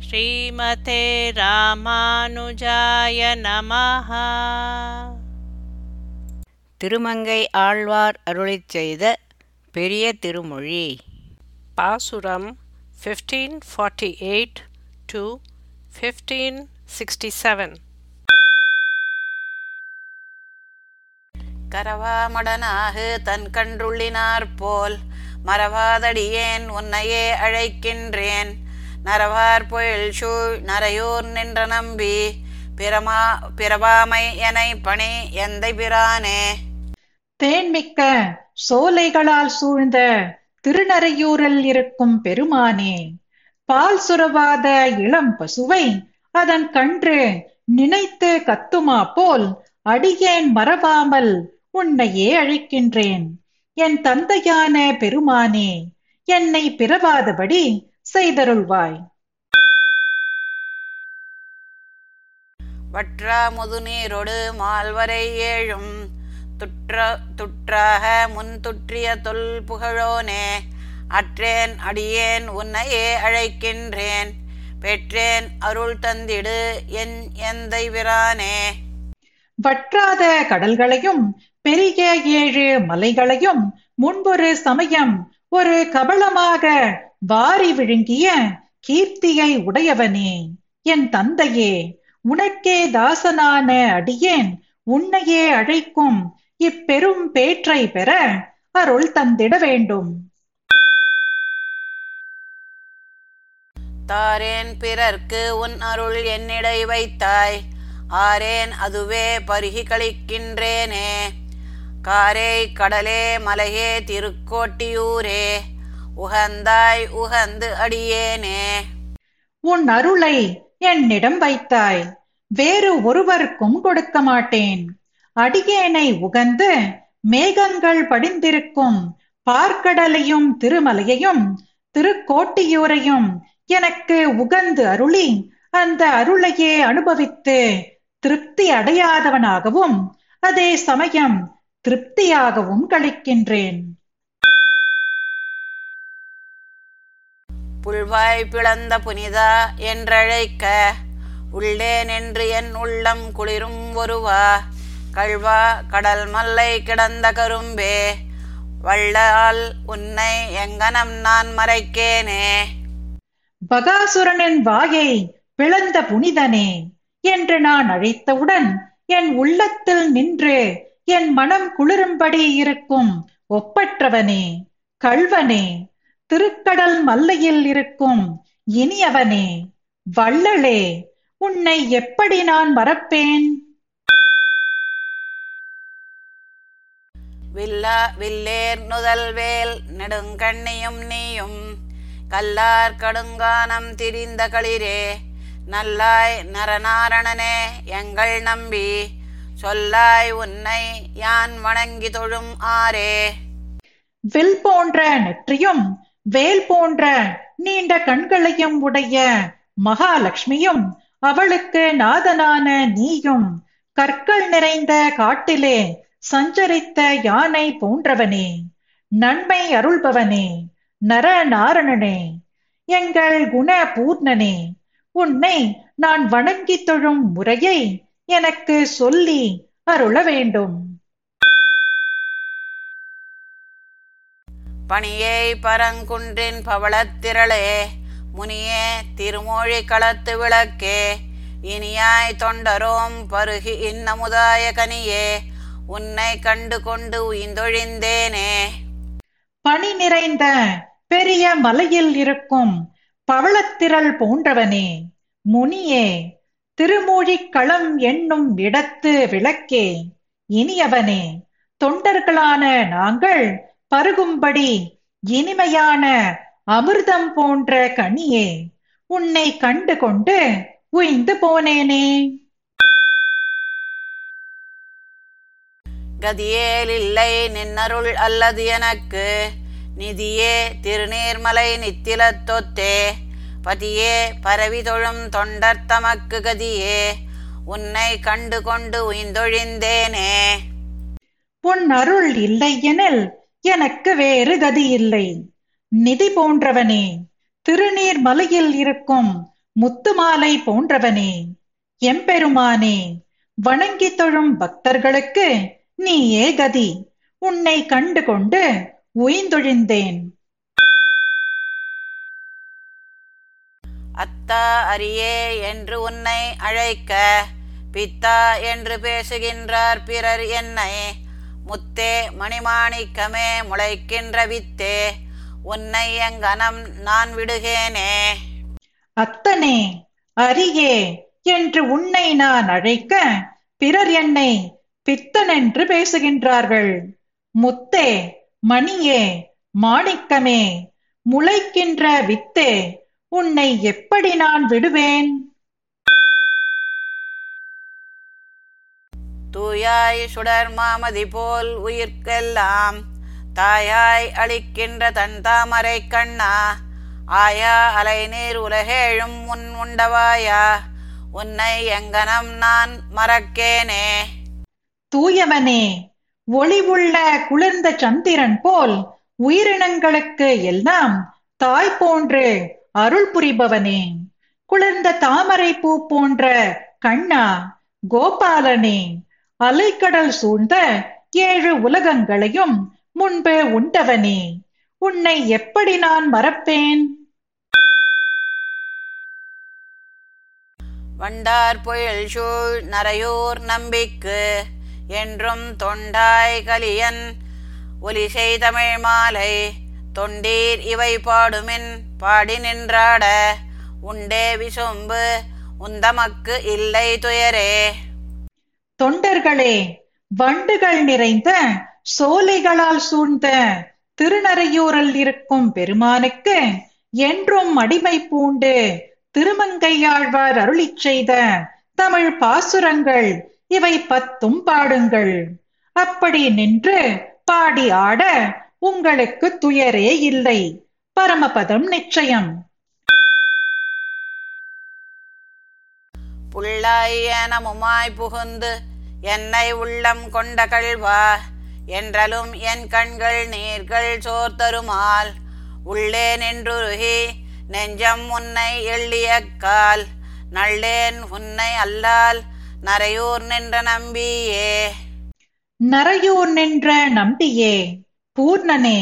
ஸ்ரீமதே ராமானுஜாய நமஹ. திருமங்கை ஆழ்வார் அருளிச் செய்த பெரிய திருமொழி. பாசுரம் 1548 to 1567 கரவாமடனாகு தன் கன்றுள்ளினார் போல் மறவாதடியேன் உன்னையே அழைக்கின்றேன். நரவார் புயல் சூழ் நரையூர் நின்ற நம்பி பிரமா பிரபாமை எனை பணி எந்தை பிரானே? தேன்மிக்க சோலைகளால் சூழ்ந்த திருநறையூரில் இருக்கும் பெருமானே பால் சுரவாத இளம் பசுவை அதன் கன்று நினைத்து கத்துமா போல் அடியேன் மறவாமல் உன்னையே அழைக்கின்றேன். என் தந்தையான பெருமானே என்னை பிறவாதபடி செய்தருள்வாய். வற்றா முதுநீரொடு மால்வரை ஏழும். துற்ற துற்றாக முன் துற்றிய தொல் புகழோனே. அற்றேன் அடியேன் உன்னையே அழைக்கின்றேன். பெற்றேன் அருள் தந்திடு என் எந்தை பிரானே வற்றாத கடல்களையும் பெரிய ஏழு மலைகளையும் முன்பொரு சமயம் ஒரு கபளமாக வாரி விழுங்கிய கீர்த்தியை உடையவனே என் தந்தையே உனக்கே தாசனான அடியேன் உன்னையே அழைக்கும் இப்பெரும் பேற்றை பெற அருள் தந்திட வேண்டும். தாரேன் பிறர்க்கு உன் அருள் என்னிடை வைத்தாய் ஆரேன் அதுவே பருகி கழிக்கின்றேனே. காரே கடலே மலையே திருக்கோட்டியூரே உகந்தாய் உகந்து அடியேனே. உன் அருளை என்னிடம் வைத்தாய் வேறு ஒருவருக்கும் கொடுக்க மாட்டேன். அடியேனை உகந்து மேகங்கள் படிந்திருக்கும் பார்க்கடலையும் திருமலையையும் திருக்கோட்டியூரையும் எனக்கு உகந்து அருளி அந்த அருளையே அனுபவித்து திருப்தி அடையாதவனாகவும் அதே சமயம் திருப்தியாகவும் கழிக்கின்றேன். புல்வாய் பிளந்த புனிதா என்றழைக்க உள்ளே நின்று என் உள்ளம் குளிரும் ஒருவா கழ்வா கடல் மல்லை கிடந்த கரும்பே வள்ளால் உன்னை எங்கனம் நான் மறைக்கேனே. பகாசுரனின் வாயை பிளந்த புனிதனே என்று நான் அழைத்தவுடன் என் உள்ளத்தில் நின்று என் மனம் குளிரும்படி இருக்கும் ஒப்பற்றவனே கள்வனே. திருக்கடல் மல்லையில் இருக்கும் இனியவனே வள்ளலே உன்னை எப்படி நான் மறப்பேன்? வில்லா வில்லேர் நுதல் வேல் நெடுங்கண்ணியும் நீயும் கல்லார் கடுங்கானம் திரிந்த களிரே நல்லாய் நரநாரணனே எங்கள் நம்பி சொல்லாய் உன்னை யான் வணங்கி தொழும் ஆரே வில் போன்ற நெற்றியும் வேல் போன்ற நீண்ட கண்களையும் உடைய மகாலட்சுமியும் அவளுக்கு நாதனான நீயும் கற்கள் நிறைந்த காட்டிலே சஞ்சரித்த யானை போன்றவனே. நன்மை அருள்பவனே நர நாரணனே எங்கள் குண பூர்ணனே உன்னை நான் வணங்கித் தொழும் முறையை எனக்கு சொல்லி அருள வேண்டும் பணியை பரங்குன்றின் பவளத்திரளே முனியே திருமொழி களத்து விளக்கே இனியாய் தொண்டரோம் பருகி இன்னமுதாய கனியே உன்னை கண்டு கொண்டு உயிந்தொழிந்தேனே பனி நிறைந்த பெரிய மலையில் இருக்கும் பவளத்திரள் போன்றவனே முனியே திருமூழிக் களம் என்னும் இடத்து விளக்கே இனியவனே தொண்டர்களான நாங்கள் பருகும்படி இனிமையான அமிர்தம் போன்ற கனியே உன்னை கண்டு கொண்டு உய்ந்து போனேனே. கதியேலில்லை நின்னருள் அல்லது எனக்கு. நிதியே திருநீர்மலை நித்திலத்தொத்தே பதியே பரவி தொழும் தொண்டர் தமக்கு கதியே. உன்னை கண்டு கொண்டு உய்ந்தொழிந்தேனே. உன் அருள் இல்லை எனில் எனக்கு வேறு கதி இல்லை நிதி போன்றவனே திருநீர் மலையில் இருக்கும் முத்துமாலை போன்றவனே எம்பெருமானே வணங்கி தொழும் பக்தர்களுக்கு நீயே கதி. உன்னை கண்டு கொண்டு உய்ந்தொழிந்தேன். அத்தா அரியே என்று உன்னை அழைக்க பித்தா என்று பேசுகின்றார் பிறர் என்னை. முத்தே மணிமாணிக்கமே முளைக்கின்ற வித்தே உன்னை எங்கனம் நான் விடுகேனே. அத்தனே அரியே என்று உன்னை நான் அழைக்க பிறர் என்னை பித்தன் என்று பேசுகின்றார்கள். முத்தே மணியே மாணிக்கமே முளைக்கின்ற வித்தே உன்னை எப்படி நான் விடுவேன்? தூயாய் சுடர் மாமதி போல் உயிர்க்கெல்லாம் தாயாய் அளிக்கின்ற தன் தாமரை கண்ணா. ஆயா அலைநீர் உலகேழும் உன் உண்டவாயா. உன்னை எங்கனம் நான் மறக்கேனே. தூயவனே ஒளிவுள்ள குளிர்ந்த சந்திரன் போல் உயிரினங்களுக்கு எல்லாம் தாய் போன்று அருள் புரிபவனே. குளிர்ந்த தாமரை பூ போன்ற கண்ணா கோபாலனே. அலைக்கடல் சூழ்ந்த ஏழு உலகங்களையும் முன்பே உண்டவனே. உன்னை எப்படி நான் மறப்பேன்? வண்டார் புயல் சூழ் நரையூர் நம்பிக்கு என்றும் தொண்டாய் கலியன் ஒலி செய்தமிழ் மாலை தொண்டீர் இவை பாடுமின் பாடி நின்றாட உண்டே விசும்பு உந்தமக்கு இல்லை துயரே. தொண்டர்களே வண்டுகள் நிறைந்த சோலைகளால் சூழ்ந்த திருநறையூரில் இருக்கும் பெருமானுக்கு என்றும் அடிமை பூண்டு திருமங்கையாழ்வார் அருளிச் செய்த தமிழ் பாசுரங்கள் இவை பத்தும் பாடுங்கள். அப்படி நின்று பாடி ஆட உங்களுக்கு துயரே இல்லை. பரமபதம் நிச்சயம். புள்ளாய் எனமுமாய் புகுந்து என்னை உள்ளம் கொண்ட கள்வா என்றலும் என் கண்கள் நீர்கள் சோர்த்தருமால். உள்ளே நின்றுருகி நெஞ்சம் உன்னை எள்ளிய கால் நள்ளேன் உன்னை அல்லால் நரையூர் நின்ற நம்பியே. நரையூர் நின்ற நம்பியே பூர்ணனே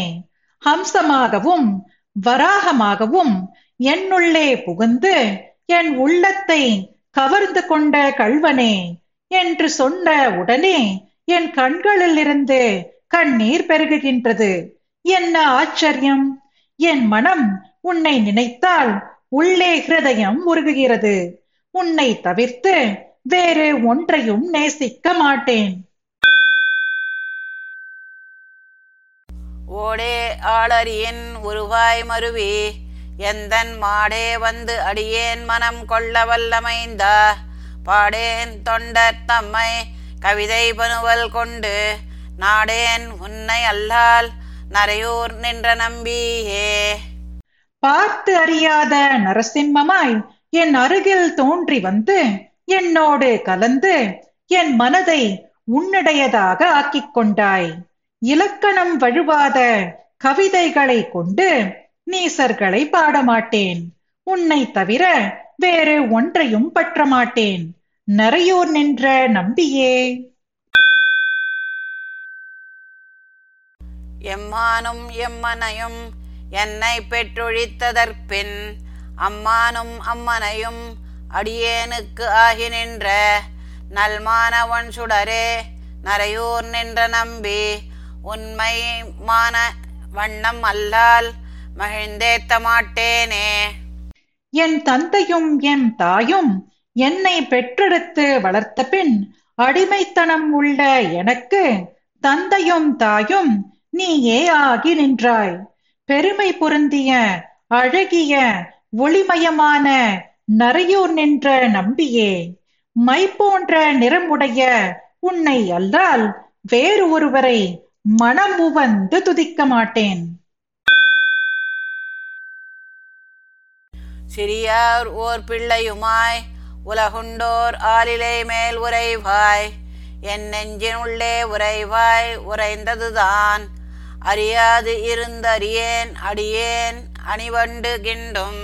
ஹம்சமாகவும் வராகமாகவும் என்னுள்ளே புகுந்து என் உள்ளத்தை கவர்ந்து கொண்ட கள்வனே என்று சொன்ன உடனே என் கண்களிலிருந்து கண்ணீர் பெருகுகின்றது. என்ன ஆச்சரியம்! என் மனம் உன்னை நினைத்தால் உள்ளே ஹிருதயம் உருகுகிறது. உன்னை தவிர்த்து வேறு ஒன்றையும் நேசிக்க மாட்டேன். ஓடே ஆளறியின் உருவாய் மருவி எந்தன் மாடே வந்து அடியேன் மனம் கொள்ள வல்லமைந்தா? பாடேன் தொண்டர் தம்மை கவிதை பனுவல் கொண்டு நாடேன் உன்னை அல்லால் நரையூர் நின்ற நம்பியே. பார்த்து அறியாத நரசிம்மமாய் என் அருகில் தோன்றி வந்து என்னோடு கலந்து என் மனதை உன்னுடையதாக ஆக்கிக் கொண்டாய். இலக்கணம் வழுவாத கவிதைகளை கொண்டு நீசர்களை பாடமாட்டேன். உன்னை தவிர வேறு ஒன்றையும் பற்ற மாட்டேன் நின்ற நம்பியே. எம்மானும் எம்மனையும் என்னை பெற்றொழித்ததற்பின் அம்மானும் அம்மனையும் அடியேனுக்கு ஆகி நின்ற நல்மானவன் சுடரே நரையூர் நின்ற நம்பி உண்மை மான வண்ணம் அல்லால் மகிழ்ந்தேத்த மாட்டேனே என் தந்தையும் என் தாயும் என்னை பெற்றெடுத்து வளர்த்த பின் அடிமைத்தனம் உள்ள எனக்கு தந்தையும் தாயும் நீயே ஆகி நின்றாய். பெருமை பொருந்திய அழகிய ஒளிமயமான நரையூர் நின்ற நம்பியே மை போன்ற நிறமுடைய உன்னை அல்லால் வேறு ஒருவரை மனம் உவந்து துதிக்க மாட்டேன் சிறியார் ஓர் பிள்ளையுமாய் உலகுண்டோர் ஆலிலை மேல் உறைவாய். என் நெஞ்சின் உள்ளே உறைவாய் உறைந்ததுதான். அறியாது இருந்தறியேன் அடியேன் அணிவண்டு கிண்டும்.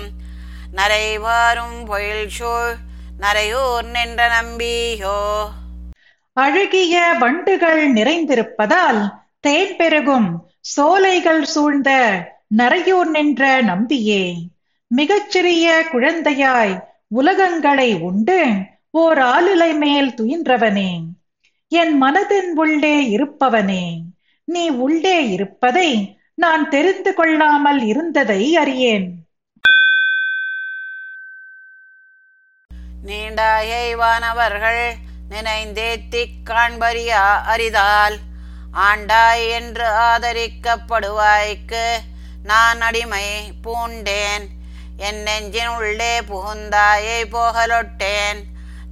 நரைவாரும் பொயில் சூழ் நரையூர் நின்ற நம்பியோ. அழகிய வண்டுகள் நிறைந்திருப்பதால் தேன் பெருகும் சோலைகள் சூழ்ந்த நரையூர் நின்ற நம்பியே. மிகச்சிறிய குழந்தையாய் உலகங்களை உண்டு ஓர் ஆளிலை மேல் துயின்றவனே. என் மனதின் உள்ளே இருப்பவனே நீ உள்ளே இருப்பதை நான் தெரிந்து கொள்ளாமல் இருந்ததை அறியேன். நீண்டாயை வானவர்கள் நினைந்தேத்திக் காண்பறியா அறிதால் ஆண்டாய் என்று ஆதரிக்கப்படுவாய்க்கு நான் அடிமை பூண்டேன். என் நெஞ்சின் உள்ளே புகுந்தாயை போகலொட்டேன்.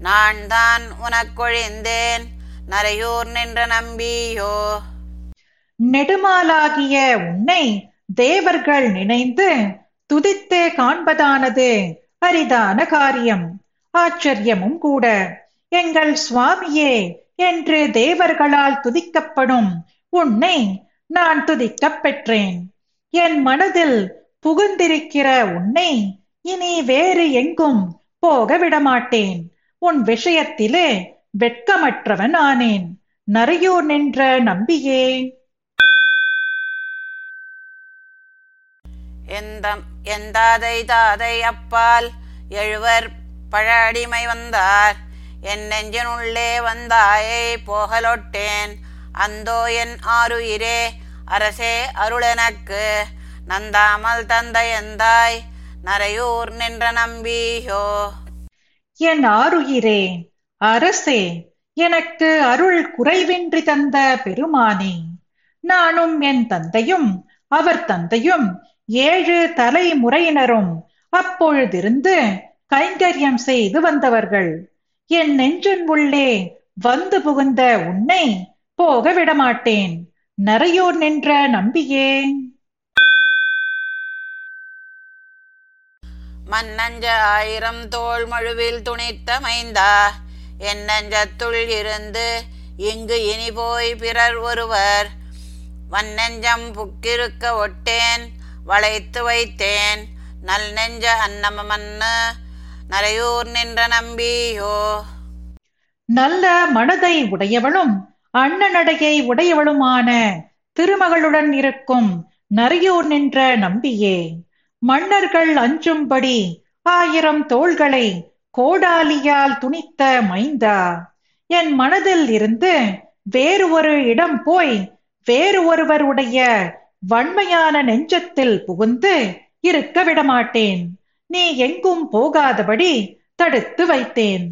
நான் தான் உனக்கொழிந்தேன். நரையூர் நின்ற நம்பியோ? நெடுமாலாகிய உன்னை தேவர்கள் நினைந்து துதித்து காண்பதானது அரிதான காரியம். ஆச்சரியமும் கூட. எங்கள் சுவாமியே என்று தேவர்களால் துதிக்கப்படும் உன்னை நான் துதிக்கப் பெற்றேன். என் மனதில் புகுந்திருக்கிற உன்னை இனி வேறு எங்கும் போக விடமாட்டேன். உன் விஷயத்திலே வெட்கமற்றவன் ஆனேன். நரையூர் நின்ற நம்பியே. எந்தம் எந்தாதை தாதை அப்பால் எழுவர் பழ அடிமை வந்தார். என் நெஞ்சினுள்ளே வந்தாயை போகலொட்டேன். அந்தோ என் ஆருயிரே அரசே அருளெனக்கு. நந்தாமல் தந்த எந்தாய் நரையூர் நின்ற நம்பியோ. என் ஆருயிரே அரசே எனக்கு அருள் குறைவின்றி தந்த பெருமானே. நானும் என் தந்தையும் அவர் தந்தையும் ஏழு தலைமுறையினரும் அப்பொழுதிருந்து கைங்கரியம் செய்து வந்தவர்கள். என் நெஞ்சின் உள்ளே வந்து புகுந்த உன்னை போக விடமாட்டேன் நரையூர் நின்ற நம்பியே. மன்னஞ்ச ஆயிரம் தோள் மழுவில் துணித்த மைந்தா என் நஞ்சத்துள் இருந்து இங்கு இனி போய் பிறர் ஒருவர். வன்னெஞ்சம் புக்கிருக்க ஒட்டேன் வளைத்து வைத்தேன். நல் நெஞ்ச அன்னம மன்னு நரையூர் நின்ற நம்பியோ. நல்ல மனதை உடையவளும் அண்ணனடையை உடையவளுமான திருமகளுடன் இருக்கும் நரையூர் நின்ற நம்பியே. மன்னர்கள் அஞ்சும்படி ஆயிரம் தோள்களை கோடாலியால் துணித்த மைந்தா. என் மனதில் இருந்து வேறு ஒரு இடம் போய் வேறு ஒருவருடைய வன்மையான நெஞ்சத்தில் புகுந்து இருக்க விடமாட்டேன். நீ எங்கும் போகாதபடி தடுத்து வைத்தேன்.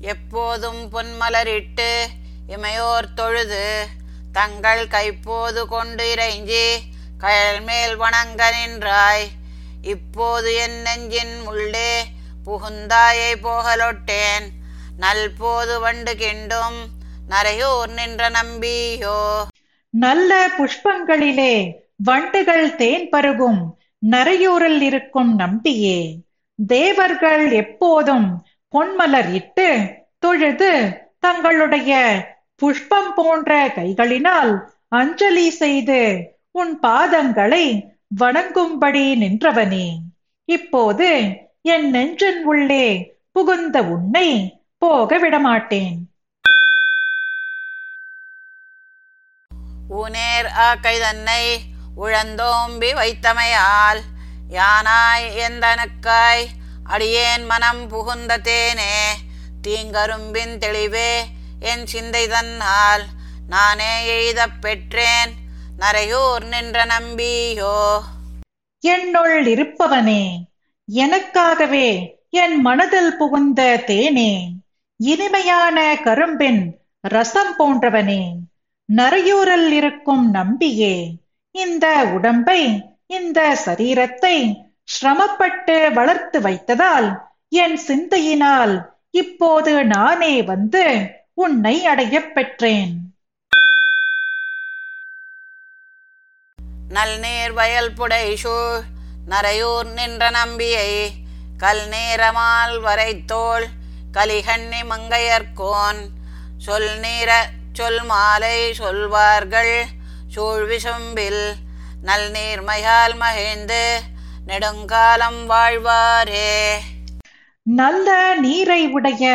எப்போதும் பொன்மலரிட்டு இமையோர் தொழுது தங்கள் கைப்போது கொண்டு இறைஞ்சி கயல் மேல் வணங்க நின்றாய். இப்போது என் நெஞ்சின் உள்ளே புகுந்தாயை போகலொட்டேன். நல்போது வண்டு கிண்டும் நரையூர் நின்ற நம்பியோ. நல்ல புஷ்பங்களிலே வண்டுகள் தேன் பருகும் நரையூரில் இருக்கும் நம்பியே. தேவர்கள் எப்போதும் பொன்மலர் இட்டு தொழுது தங்களுடைய புஷ்பம் போன்ற கைகளினால் அஞ்சலி செய்து உன் பாதங்களை வணங்கும்படி நின்றவனே. இப்போது என் நெஞ்சின் உள்ளே புகுந்த உன்னை போக விடமாட்டேன். ஊனேர் ஆக்கை தன்னை உழந்தோம்பி வைத்தமையால் யானாய் எந்தனுக்காய் அடியேன் மனம் புகுந்த தேனே தீங்கரும்பின் தெளிவே என் சிந்தை தன்னால் நானே எய்தப் பெற்றேன். நரையூர் நின்ற நம்பியோ. என்னுள் இருப்பவனே எனக்காகவே என் மனதில் புகுந்த தேனே இனிமையான கரும்பின் ரசம் போன்றவனே நரையூரில் இருக்கும் நம்பியே இந்த உடம்பை இந்த சரீரத்தை சிரமப்பட்டு வளர்த்து வைத்ததால் என் சிந்தையினால் இப்போது நானே வந்து உன்னை அடையப் பெற்றேன். நல்நீர் வயல் புடைசூழ் நரையூர் நின்ற நம்பியை கல் நேரமால் வரைத்தோள் கலிகண்ணி மங்கையர்கோன் சொல் நீர சொல் மாலை சொல்வார்கள் சூழ் விசும்பில் நல் நீர்மையால் மகிழ்ந்து நெடுங்காலம் வாழ்வாரே. நல்ல நீரை உடைய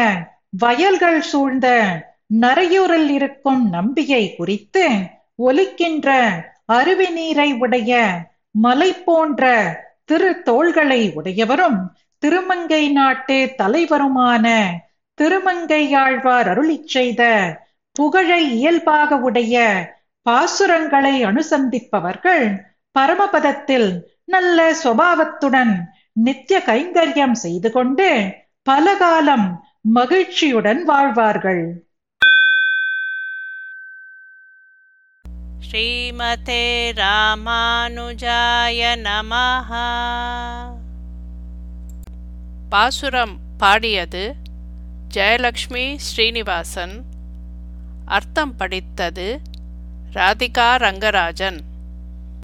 வயல்கள் சூழ்ந்த நரையூரில் இருக்கும் நம்பியை குறித்து ஒலிக்கின்ற அருவி நீரை உடைய மலை போன்ற திருத்தோள்களை உடையவரும் திருமங்கை நாட்டு தலைவருமான திருமங்கையாழ்வார் அருளிச் செய்த புகழை இயல்பாக உடைய பாசுரங்களை அனுசந்திப்பவர்கள் பரமபதத்தில் நல்ல சுபாவத்துடன் நித்திய கைங்கரியம் செய்து கொண்டு பலகாலம் மகிழ்ச்சியுடன் வாழ்வார்கள். ஸ்ரீமதே ராமானுஜாய நமஹ. பாசுரம் பாடியது ஜெயலக்ஷ்மி ஸ்ரீனிவாசன். அர்த்தம் படித்தது ராதிகா ரங்கராஜன்.